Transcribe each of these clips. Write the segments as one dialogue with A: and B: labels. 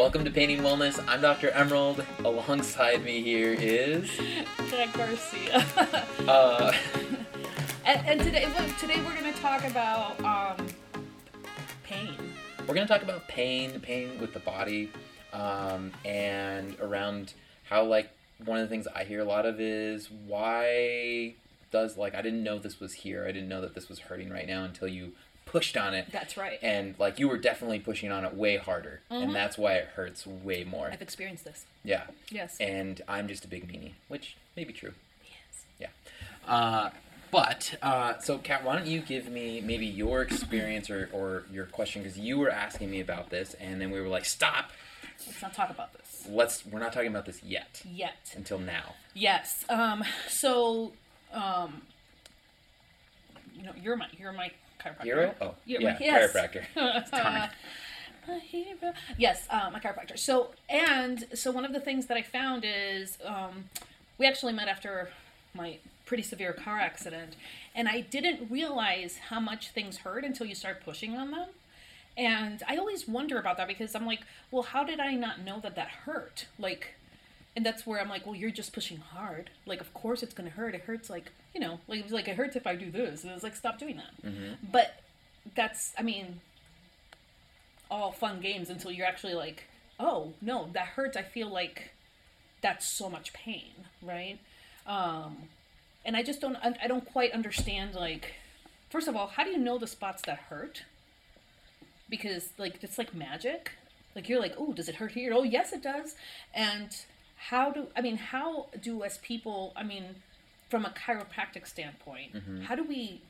A: Welcome to Painting Wellness. I'm Dr. Emerald. Alongside me here is.
B: Kat Garcia.
A: Uh,
B: and, and today, well, today we're going to talk about um, pain.
A: we're going to talk about pain, pain with the body, um, and around how, like, one of the things I hear a lot of is why does, like, I didn't know this was here. I didn't know that this was hurting right now until you pushed on it.
B: That's right.
A: And, like, you were definitely pushing on it way harder.
B: Mhm.
A: And that's why it hurts way more.
B: I've experienced this.
A: Yeah.
B: Yes.
A: And I'm just a big meanie, which may be true.
B: yes.
A: Uh, but uh, so, Kat, why don't you give me maybe your experience or, or your question because you were asking me about this, and then we were like, "Stop!
B: Let's not talk about this
A: Let's. We're not talking about this yet
B: yet.
A: until now."
B: Yes. Um. So, um. You know, you're my you're my chiropractor.
A: Hero? Oh,
B: You're
A: yeah,
B: my- yes.
A: chiropractor. Darn.
B: A hero. Yes, uh, my chiropractor. So, and so one of the things that I found is um, we actually met after my pretty severe car accident, and I didn't realize how much things hurt until you start pushing on them. And I always wonder about that because I'm like, well, how did I not know that that hurt? Like, and that's where I'm like, well, you're just pushing hard. Like, of course it's gonna hurt. It hurts like, you know, like it like it hurts if I do this. And it was like, stop doing that.
A: Mhm.
B: But that's, I mean, all fun games until you're actually like, oh no, that hurts. I feel like that's so much pain, right? Um, and I just don't, I don't quite understand. Like, first of all, how do you know the spots that hurt? Because like it's like magic. Like you're like, oh, does it hurt here? Oh, yes, it does. And how do I mean? How do as people? I mean, from a chiropractic standpoint,
A: Mhm.
B: how do we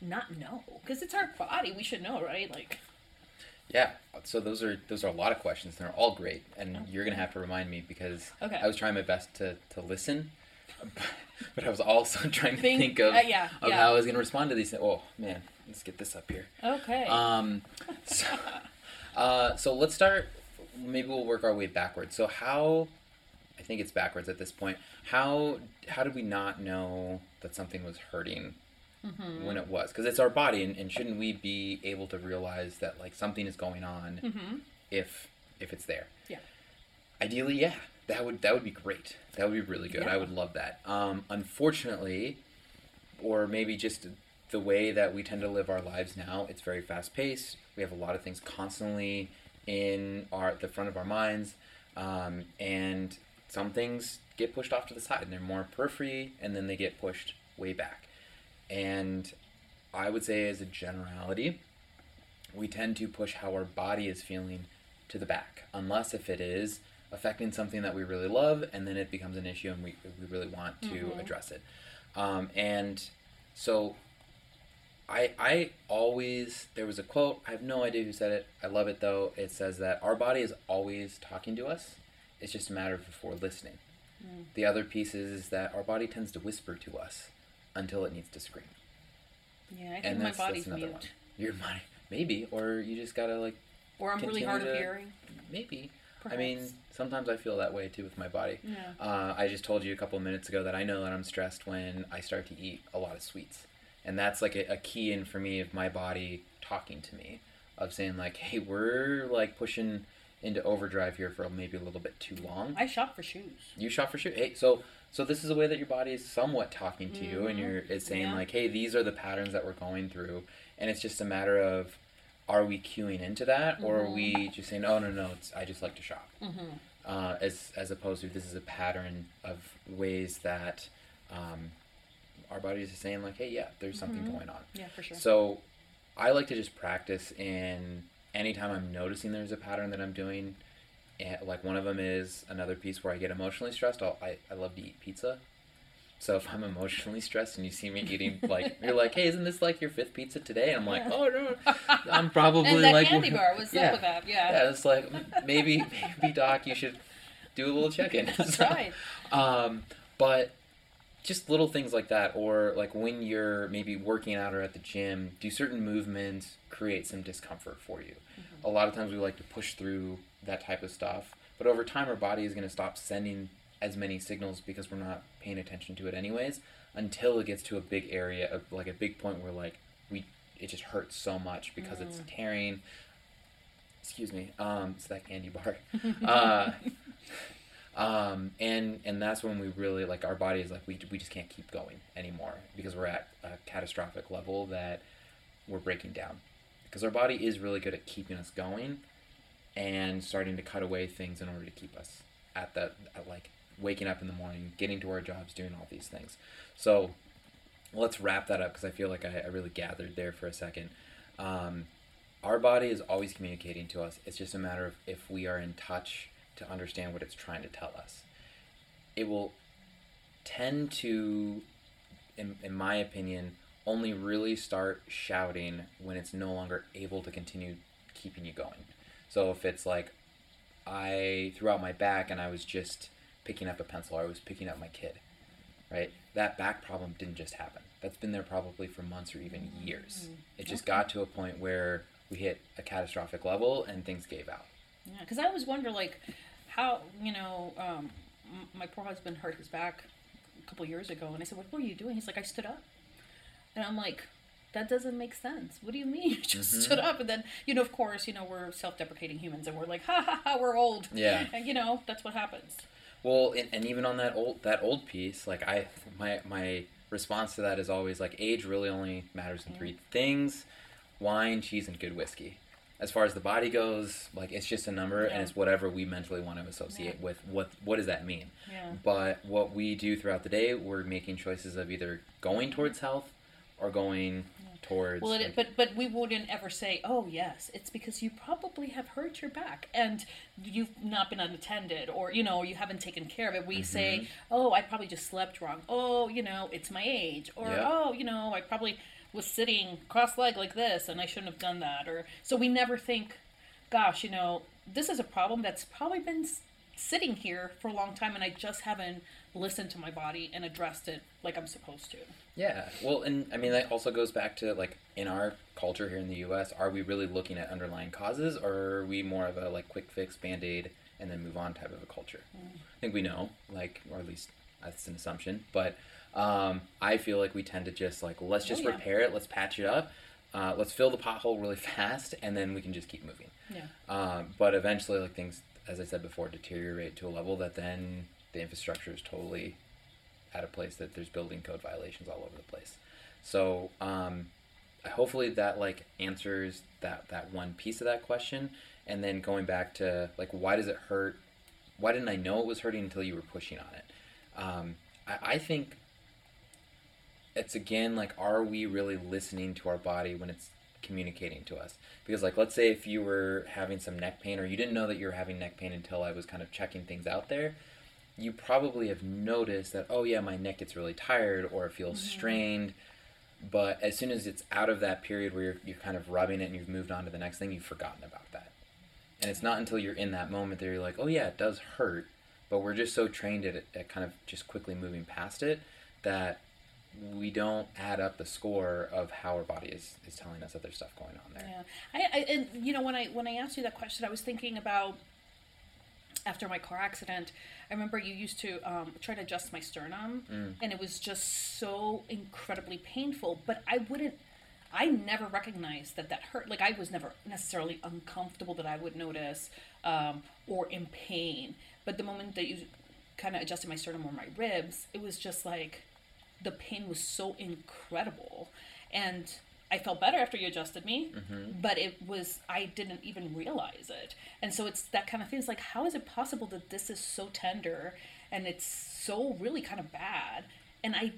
B: not know? Because it's our body. We should know, right? Like,
A: Yeah. So those are those are a lot of questions. and They're all great, and you're gonna have to remind me because
B: Okay.
A: I was trying my best to to listen, but I was also trying to
B: Think-
A: think, of
B: uh, yeah,
A: of
B: yeah.
A: how I was gonna respond to these. things. Oh man, let's get this up here.
B: okay.
A: Um, so, uh, so let's start. Maybe we'll work our way backwards. So how? I think it's backwards at this point. How how did we not know that something was hurting
B: mm-hmm.
A: when it was? Because it's our body, and, and shouldn't we be able to realize that like something is going on
B: Mm-hmm.
A: if if it's there?
B: Yeah.
A: Ideally, yeah. That would that would be great. That would be really good.
B: Yeah.
A: I would love that. Um, unfortunately, or maybe just the way that we tend to live our lives now, it's very fast paced. We have a lot of things constantly in our the front of our minds, um, and some things get pushed off to the side, and they're more periphery, and then they get pushed way back. And I would say, as a generality, we tend to push how our body is feeling to the back, unless if it is affecting something that we really love, and then it becomes an issue, and we, we really want to
B: Mhm.
A: address it. Um, and so, I I always there was a quote. I have no idea who said it. I love it though. It says that our body is always talking to us. It's just a matter of if we're listening.
B: Mm.
A: The other piece is that our body tends to whisper to us until it needs to scream.
B: Yeah, I think my
A: that's
B: body's
A: another
B: mute.
A: one. Your body, maybe, or you just gotta like
B: Or I'm really hard of
A: to-
B: hearing.
A: maybe.
B: Perhaps.
A: I mean, sometimes I feel that way too with my body.
B: yeah.
A: Uh, I just told you a couple of minutes ago that I know that I'm stressed when I start to eat a lot of sweets, and that's like a, a key in for me of my body talking to me, of saying like, "Hey, we're like pushing into overdrive here for maybe a little bit too long."
B: I shop for shoes.
A: You shop for shoes. Hey, so so this is a way that your body is somewhat talking to you, and
B: Mhm.
A: you're it's saying
B: Yeah.
A: like, "Hey, these are the patterns that we're going through," and it's just a matter of. Are we queuing into that, or are
B: Mhm.
A: we just saying, "Oh no, no, it's I just like to shop"?
B: Mm-hmm.
A: uh, as as opposed to this is a pattern of ways that um, our bodies are saying like, hey, yeah, there's something
B: Mhm.
A: going on.
B: Yeah, for sure.
A: So I like to just practice in anytime I'm noticing there's a pattern that I'm doing. And like one of them is another piece where I get emotionally stressed. I'll, I I love to eat pizza. So if I'm emotionally stressed and you see me eating like you're like, hey, isn't this like your fifth pizza today? And I'm like, oh no, I'm probably
B: and that
A: like
B: candy bar, what's
A: yeah.
B: up with that? Yeah.
A: yeah, it's like maybe maybe doc, you should do a little check in.
B: That's right.
A: Um, but just little things like that, or like when you're maybe working out or at the gym, do certain movements create some discomfort for you?
B: Mm-hmm.
A: A lot of times we like to push through that type of stuff, but over time our body is going to stop sending as many signals because we're not paying attention to it anyways until it gets to a big area of like a big point where like we it just hurts so much because it's
B: Mm.
A: tearing excuse me. Um, it's that candy bar. uh, um, and and that's when we really like our body is like we we just can't keep going anymore because we're at a catastrophic level that we're breaking down because our body is really good at keeping us going and starting to cut away things in order to keep us at that at like waking up in the morning, getting to our jobs, doing all these things. So let's wrap that up because I feel like I, I, really gathered there for a second. Um, our body is always communicating to us. It's just a matter of if we are in touch to understand what it's trying to tell us. It will tend to, in, in my opinion, only really start shouting when it's no longer able to continue keeping you going. So if it's like I threw out my back and I was just picking up a pencil or I was picking up my kid, right? That back problem didn't just happen. That's been there probably for months or even years. Mm-hmm. It just okay. got to a point where we hit a catastrophic level and things gave out.
B: Yeah, because I always wonder, like, how you know, um, my poor husband hurt his back a couple years ago, and I said, "What were you doing?" He's like, "I stood up," and I'm like, "That doesn't make sense. What do you mean you just mm-hmm. stood up?" And then you know, of course, you know, we're self-deprecating humans, and we're like, "Ha ha ha, we're old."
A: Yeah,
B: and you know, that's what happens.
A: Well, and, and even on that old that old piece, like I my my response to that is always like age really only matters in three things: wine, cheese, and good whiskey as far as the body goes, like it's just a number yeah. and it's whatever we mentally want to associate yeah. with what what does that mean?
B: Yeah.
A: But what we do throughout the day, we're making choices of either going towards health or going towards
B: Well, it, like, but but we wouldn't ever say, "Oh, yes, it's because you probably have hurt your back and you've not been unattended or, you know, you haven't taken care of it." We mm-hmm. say, "Oh, I probably just slept wrong. Oh, you know, it's my age." Or, yep. "Oh, you know, I probably was sitting cross-legged like this and I shouldn't have done that or so we never think gosh you know this is a problem that's probably been sitting here for a long time and I just haven't listened to my body and addressed it like I'm supposed to
A: yeah well and I mean that also goes back to like in our culture here in the US are we really looking at underlying causes or are we more of a like quick fix band-aid and then move on type of a culture mm. I think we know like or at least that's an assumption but um, I feel like we tend to just like let's just oh, yeah. repair it, let's patch it up, uh, let's fill the pothole really fast, and then we can just keep moving.
B: Yeah.
A: Um, but eventually, like things, as I said before, deteriorate to a level that then the infrastructure is totally at a place that there's building code violations all over the place. So um, hopefully that like answers that that one piece of that question, and then going back to like why does it hurt? Why didn't I know it was hurting until you were pushing on it? Um, I, I think it's again like are we really listening to our body when it's communicating to us? Because like let's say if you were having some neck pain or you didn't know that you were having neck pain until i was kind of checking things out there you probably have noticed that oh yeah my neck gets really tired or it feels mm-hmm. strained. But as soon as it's out of that period where you're, you're kind of rubbing it and you've moved on to the next thing you've forgotten about that. And it's not until you're in that moment that you're like oh yeah it does hurt but we're just so trained at, at kind of just quickly moving past it that we don't add up the score of how our body is, is telling us that there's stuff going on there.
B: Yeah, I, I and you know when I when I asked you that question, I was thinking about after my car accident. I remember you used to um, try to adjust my sternum, mm. and it was just so incredibly painful. But I wouldn't. I never recognized that that hurt. Like I was never necessarily uncomfortable that I would notice um, or in pain. But the moment that you kind of adjusted my sternum or my ribs, it was just like the pain was so incredible and I felt better after you adjusted me, mm-hmm. but it was I didn't even realize it. And so it's that kind of thing. It's like how is it possible that this is so tender and it's so really kind of bad and I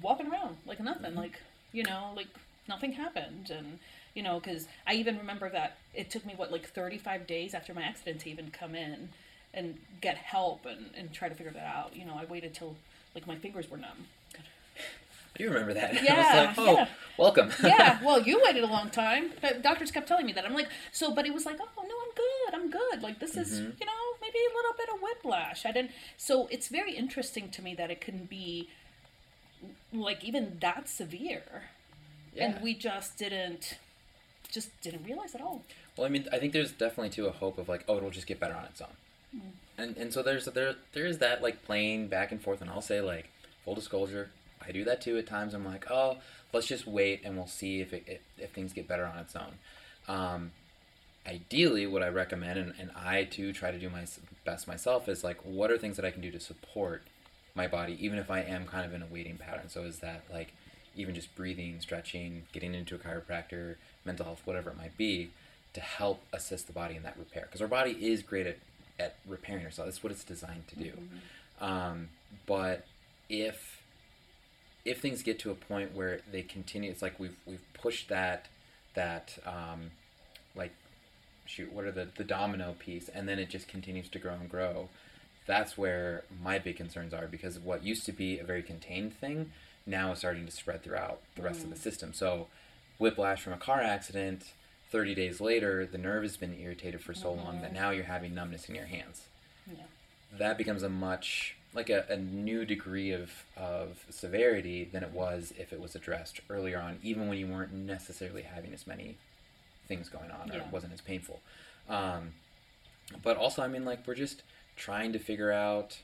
B: walking around like nothing, mm-hmm. like you know, like nothing happened and you know, because I even remember that it took me what like 35 days after my accident to even come in and get help and, and try to figure that out. You know, I waited till like my fingers were numb.
A: I do remember that.
B: Yeah, I was like, oh, yeah.
A: welcome.
B: yeah, well, you waited a long time. But doctors kept telling me that. I'm like, so, but it was like, oh, no, I'm good. I'm good. Like, this is, mm-hmm. you know, maybe a little bit of whiplash. I didn't, so it's very interesting to me that it can be, like, even that severe. Yeah. And we just didn't, just didn't realize at all.
A: Well, I mean, I think there's definitely, too, a hope of, like, oh, it'll just get better on its own. Mm. And, and so there's there there is that like playing back and forth and I'll say like full disclosure I do that too at times. I'm like, oh, let's just wait and we'll see if it, if, if things get better on its own. Um, ideally, what I recommend, and, and I too try to do my best myself, is like, what are things that I can do to support my body, even if I am kind of in a waiting pattern? So, is that like even just breathing, stretching, getting into a chiropractor, mental health, whatever it might be, to help assist the body in that repair? Because our body is great at, at repairing itself. That's what it's designed to do. Um, but if if things get to a point where they continue, it's like we've we've pushed that that um, like shoot, what are the the domino piece, and then it just continues to grow and grow. That's where my big concerns are because what used to be a very contained thing now is starting to spread throughout the rest of the system. So, whiplash from a car accident. 30 days later, the nerve has been irritated for so long that now you're having numbness in your hands
B: Yeah.
A: that becomes a much like a, a new degree of, of severity than it was if it was addressed earlier on even when you weren't necessarily having as many things going on or
B: Yeah.
A: it wasn't as painful. Um, but also i mean like we're just trying to figure out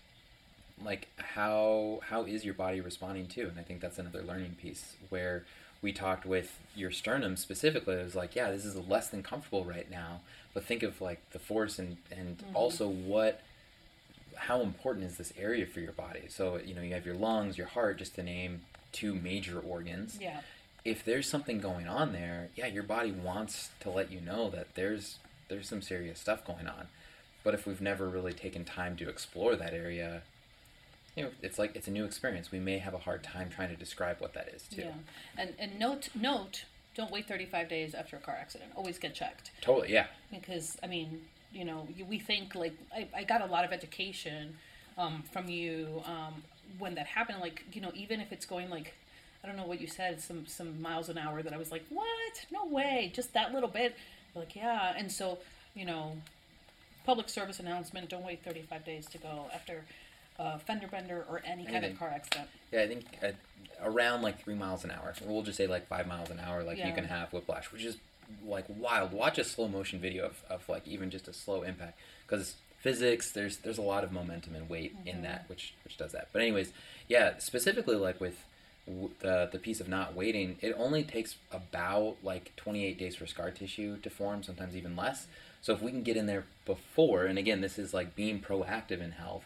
A: like how how is your body responding to and i think that's another learning piece where we talked with your sternum specifically. It was like yeah this is less than comfortable right now but think of like the force and and also what how important is this area for your body so you know you have your lungs your heart just to name two major organs
B: Yeah.
A: if there's something going on there, yeah, your body wants to let you know that there's there's some serious stuff going on. But if we've never really taken time to explore that area, you know, it's like it's a new experience. We may have a hard time trying to describe what that is too.
B: Yeah. And and note note, don't wait 35 days after a car accident. Always get checked.
A: Totally, yeah.
B: because I mean, you know, we think like I, I got a lot of education um, from you um, when that happened. Like you know, even if it's going like I don't know what you said, some some miles an hour, that I was like, what? No way, just that little bit. You're like yeah, and so you know, public service announcement: don't wait 35 days to go after a fender bender or any kind
A: Anything.
B: of car accident.
A: Yeah, I think uh, around like three miles an hour. We'll just say like five miles an hour. Like
B: Yeah.
A: you can have whiplash, which is like wild. Watch a slow motion video of, of like even just a slow impact because physics. There's there's a lot of momentum and weight in mm-hmm. that, which which does that. But anyways, yeah, specifically like with the the piece of not waiting, it only takes about like 28 days for scar tissue to form, sometimes even less. So if we can get in there before, and again, this is like being proactive in health,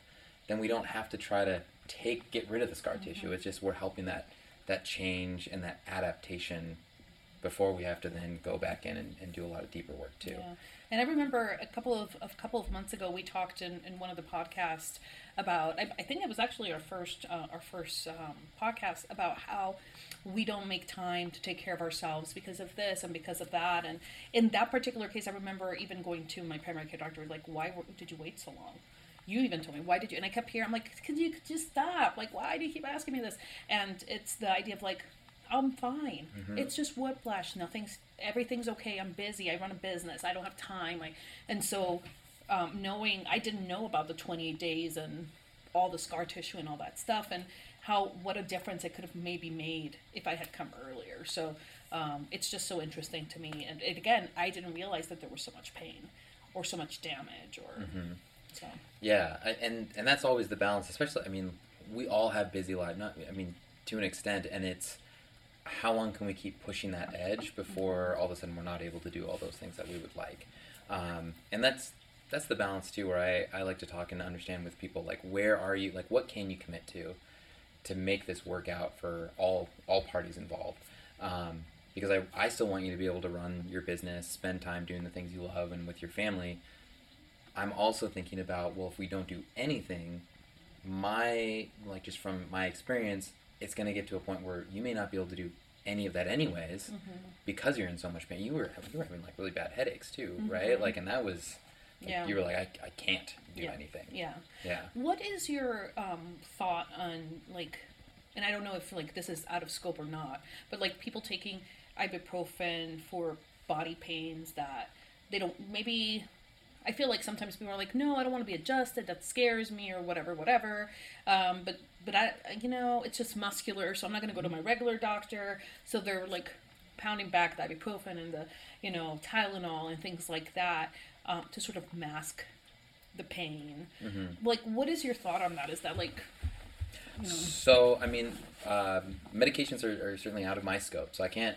A: then we don't have to try to take get rid of the scar mm-hmm. tissue. It's just we're helping that that change and that adaptation before we have to then go back in and, and do a lot of deeper work too.
B: Yeah. And I remember a couple of a couple of months ago we talked in, in one of the podcasts about I, I think it was actually our first uh, our first um, podcast about how we don't make time to take care of ourselves because of this and because of that. And in that particular case I remember even going to my primary care doctor like why did you wait so long? You even told me why did you? And I kept hearing I'm like could you just stop? Like why do you keep asking me this? And it's the idea of like I'm fine. It's just whiplash. Nothing's everything's okay. I'm busy. I run a business. I don't have time. I and so um, knowing I didn't know about the 28 days and all the scar tissue and all that stuff and how what a difference it could have maybe made if I had come earlier. So um, it's just so interesting to me. And it, again, I didn't realize that there was so much pain or so much damage or so.
A: Yeah, and and that's always the balance. Especially, I mean, we all have busy lives. Not, I mean, to an extent, and it's how long can we keep pushing that edge before all of a sudden we're not able to do all those things that we would like. Um, and that's that's the balance too, where I I like to talk and understand with people like where are you, like what can you commit to, to make this work out for all all parties involved. Um, because I, I still want you to be able to run your business, spend time doing the things you love and with your family, I'm also thinking about well, if we don't do anything, my like just from my experience, it's going to get to a point where you may not be able to do any of that anyways because you're in so much pain. You were you were having like really bad headaches too, right? Like, and that was like,
B: Yeah.
A: you were like, I, I can't do
B: Yeah.
A: anything.
B: Yeah.
A: Yeah.
B: What is your um, thought on like, and I don't know if like this is out of scope or not, but like people taking ibuprofen for body pains that they don't maybe. I feel like sometimes people are like, no, I don't want to be adjusted. That scares me, or whatever, whatever. Um, but but I, you know, it's just muscular, so I'm not going to go to my regular doctor. So they're like pounding back the ibuprofen and the you know Tylenol and things like that um, to sort of mask the pain. Like, what is your thought on that? Is that like, you know,
A: So, I mean, um, medications are, are certainly out of my scope, so I can't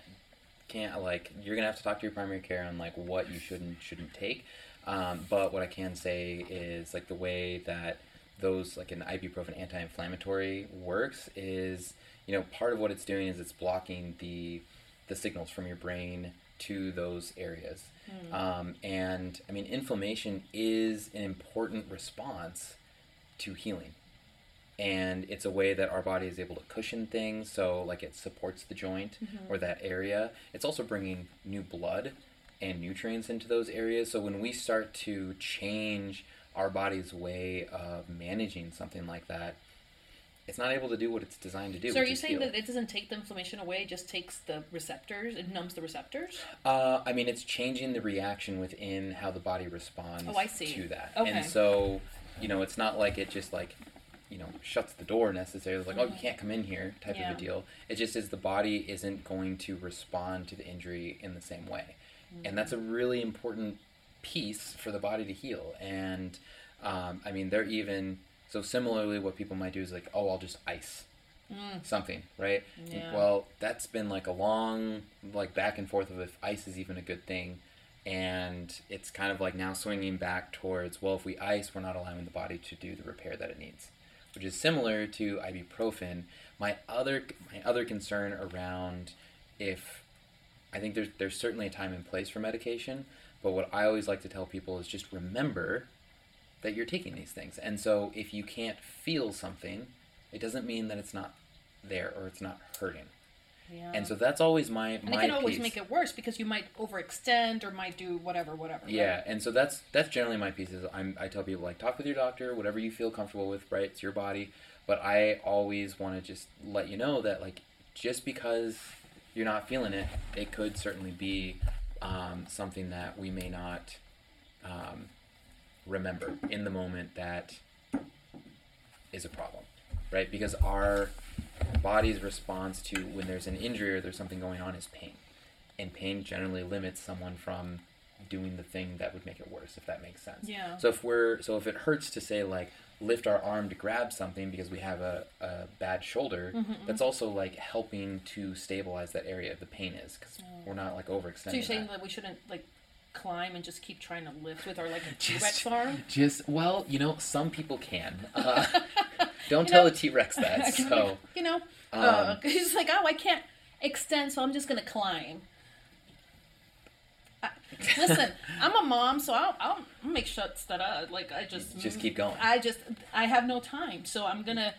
A: can't like you're gonna have to talk to your primary care on like what you should and shouldn't take. Um, but what I can say is like the way that those like an ibuprofen anti-inflammatory works is you know part of what it's doing is it's blocking the the signals from your brain to those areas. Um, and I mean, inflammation is an important response to healing. And it's a way that our body is able to cushion things, so like it supports the joint or that area. It's also bringing new blood and nutrients into those areas. So when we start to change our body's way of managing something like that, it's not able to do what it's designed to do.
B: So are you saying
A: heal.
B: that it doesn't take the inflammation away, it just takes the receptors, it numbs the receptors?
A: Uh, I mean, it's changing the reaction within how the body responds
B: Oh, I see.
A: to that.
B: Okay.
A: And so, you know, it's not like it just like, you know, shuts the door necessarily. It's like, oh, you
B: Mhm.
A: can't come in here type
B: Yeah.
A: of a deal. It just is the body isn't going to respond to the injury in the same way. And that's a really important piece for the body to heal. And, um, I mean, they're even, so similarly, what people might do is like, oh, I'll just ice
B: Mm.
A: something, right?
B: Yeah.
A: Well, that's been like a long, like back and forth of if ice is even a good thing, and it's kind of like now swinging back towards well, if we ice, we're not allowing the body to do the repair that it needs, which is similar to ibuprofen. My other my other concern around if I think there's there's certainly a time and place for medication, but what I always like to tell people is just remember that you're taking these things, and so if you can't feel something, it doesn't mean that it's not there or it's not hurting.
B: Yeah.
A: And so that's always my
B: and
A: my
B: it can always
A: piece.
B: make it worse because you might overextend or might do whatever, whatever. right?
A: Yeah, and so that's that's generally my piece. Is I'm, I tell people like talk with your doctor, whatever you feel comfortable with, right? It's your body. But I always want to just let you know that like just because you're not feeling it, it could certainly be um, something that we may not um, remember in the moment that is a problem, right? Because our body's response to when there's an injury or there's something going on is pain, and pain generally limits someone from doing the thing that would make it worse, if that makes sense.
B: Yeah.
A: So if we're so if it hurts to say like lift our arm to grab something because we have a, a bad shoulder,
B: Mhm.
A: that's also like helping to stabilize that area. Of the pain is because we're not like overextending.
B: So you're saying
A: that.
B: that we shouldn't like climb and just keep trying to lift with our like T-Rex arm?
A: Just well, you know, some people can. Uh, don't tell
B: know,
A: a T Rex that. So
B: you know,
A: um,
B: uh, he's like, oh, I can't extend, so I'm just gonna climb. I, listen, I'm a mom, so I'll, I'll make sure that I like I just
A: just keep going.
B: I just I have no time, so I'm gonna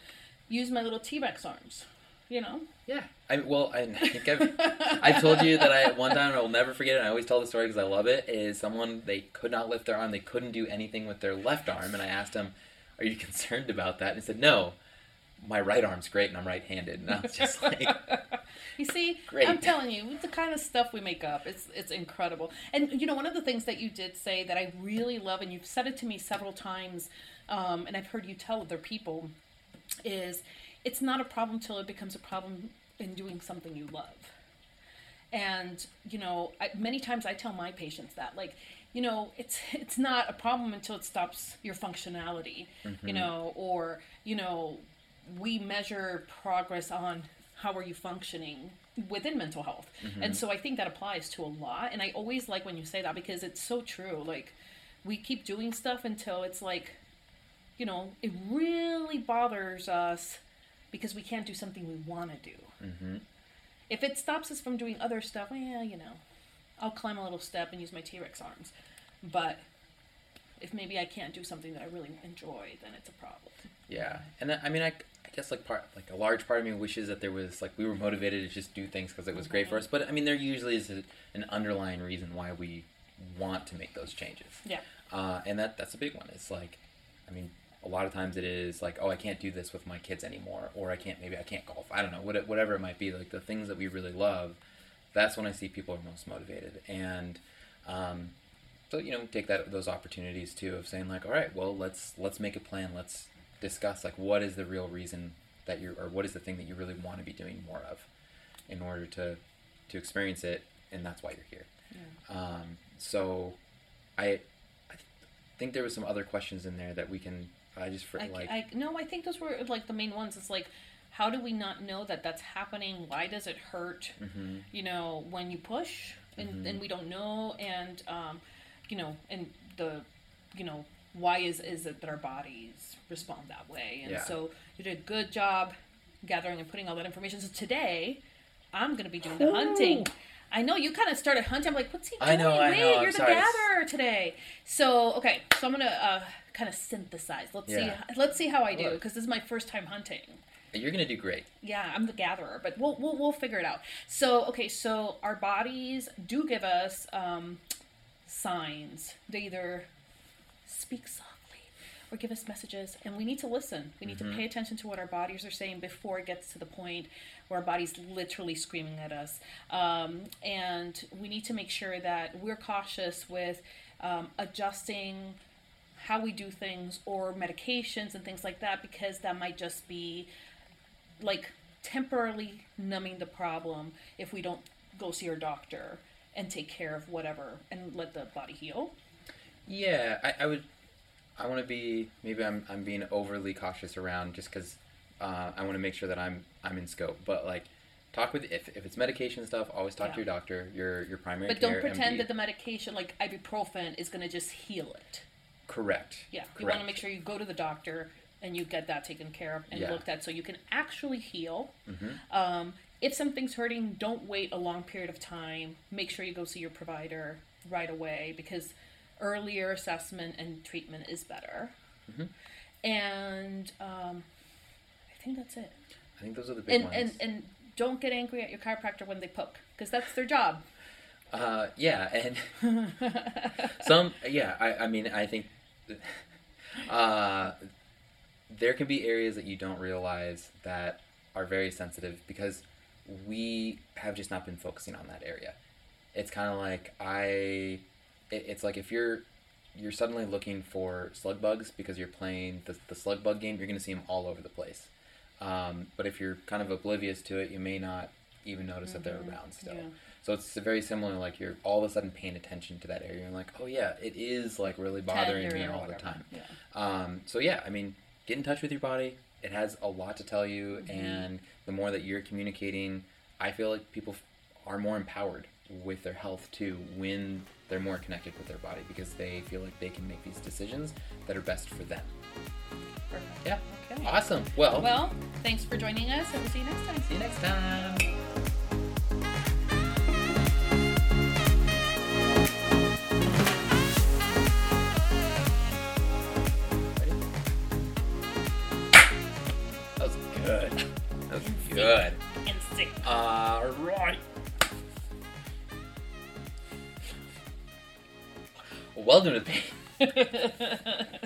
B: use my little T-Rex arms. You know.
A: Yeah. I well, I, I think I've I've told you that I one time I will never forget it. And I always tell the story because I love it. Is someone they could not lift their arm, they couldn't do anything with their left arm, and I asked him, "Are you concerned about that?" And he said, "No, my right arm's great, and I'm right-handed." And I was just like,
B: You see,
A: Great.
B: I'm telling you, the kind of stuff we make up, it's it's incredible. And you know, one of the things that you did say that I really love, and you've said it to me several times, um, and I've heard you tell other people, is it's not a problem till it becomes a problem in doing something you love. And you know, I, many times I tell my patients that, like, you know, it's it's not a problem until it stops your functionality, you know, or you know, we measure progress on how are you functioning within mental health, and so I think that applies to a lot. And I always like when you say that because it's so true. Like, we keep doing stuff until it's like, you know, it really bothers us because we can't do something we want to do.
A: hmm
B: If it stops us from doing other stuff, yeah you know, I'll climb a little step and use my T Rex arms. But if maybe I can't do something that I really enjoy, then it's a problem.
A: yeah. And I mean, I guess like part like a large part of me wishes that there was like we were motivated to just do things because it was great for us. But I mean, there usually is a, an underlying reason why we want to make those changes.
B: Yeah.
A: Uh, and that that's a big one. It's like, I mean, a lot of times it is like, oh, I can't do this with my kids anymore, or I can't maybe I can't golf. I don't know, what, whatever it might be. Like the things that we really love, that's when I see people are most motivated. And um, so you know, take that those opportunities too of saying like, all right, well, let's let's make a plan. Let's discuss like what is the real reason that you're, or what is the thing that you really want to be doing more of, in order to to experience it, and that's why you're here. Um, so, I, I think there was some other questions in there that we can. I just for
B: I,
A: like
B: I no, I think those were like the main ones. It's like, how do we not know that that's happening? Why does it hurt?
A: Mm-hmm.
B: You know, when you push and, and we don't know, and um, you know, and the, you know, why is is it that our bodies respond that way? And
A: Yeah.
B: so you did a good job gathering and putting all that information. So today, I'm going to be doing the hunting. I know you kind of started hunting. I'm like, what's he doing?
A: I know,
B: Wait,
A: I'm
B: you're the
A: sorry.
B: gatherer today. So okay, so I'm gonna uh, kind of synthesize. Let's
A: Yeah.
B: see. Let's see how I do because this is my first time hunting.
A: You're gonna do great.
B: Yeah, I'm the gatherer, but we'll we'll, we'll figure it out. So okay, so our bodies do give us um, signs. They either speak softly or give us messages, and we need to listen. We need to pay attention to what our bodies are saying before it gets to the point where our body's literally screaming at us. Um, and we need to make sure that we're cautious with um, adjusting how we do things or medications and things like that because that might just be like temporarily numbing the problem if we don't go see our doctor and take care of whatever and let the body heal.
A: Yeah, I, I would. I want to be. Maybe I'm. I'm being overly cautious around just because uh, I want to make sure that I'm. I'm in scope. But like, talk with if, if it's medication stuff. Always talk
B: Yeah.
A: to your doctor. Your your primary
B: But don't pretend
A: MD.
B: that the medication like ibuprofen is going to just heal it.
A: Correct.
B: Yeah, Correct. you want to make sure you go to the doctor and you get that taken care of and
A: Yeah.
B: looked at so you can actually heal.
A: Mhm.
B: Um, if something's hurting, don't wait a long period of time. Make sure you go see your provider right away because earlier assessment and treatment is better.
A: Mhm.
B: And um, I think that's it.
A: I think those are the big
B: And,
A: ones.
B: and and don't get angry at your chiropractor when they poke because that's their job.
A: Uh, yeah, and some, yeah, I, I mean, I think uh, there can be areas that you don't realize that are very sensitive because we have just not been focusing on that area. It's kind of like I, it, it's like if you're you're suddenly looking for slug bugs because you're playing the, the slug bug game, you're going to see them all over the place. Um, but if you're kind of oblivious to it, you may not even notice that they're around still.
B: Yeah.
A: So it's very similar. Like you're all of a sudden paying attention to that area. You're like, oh yeah, it is like really bothering
B: Tender
A: me all the time.
B: Yeah.
A: Um, so yeah, I mean, get in touch with your body. It has a lot to tell you,
B: Mm-hmm.
A: and the more that you're communicating, I feel like people f- are more empowered with their health too when they're more connected with their body because they feel like they can make these decisions that are best for them.
B: Perfect.
A: Yeah.
B: Okay.
A: Awesome. Well,
B: Well, thanks for joining us, and we'll see you next time.
A: see you next time. Ready? Good. That was good.
B: And.
A: All right. Welcome to Pain.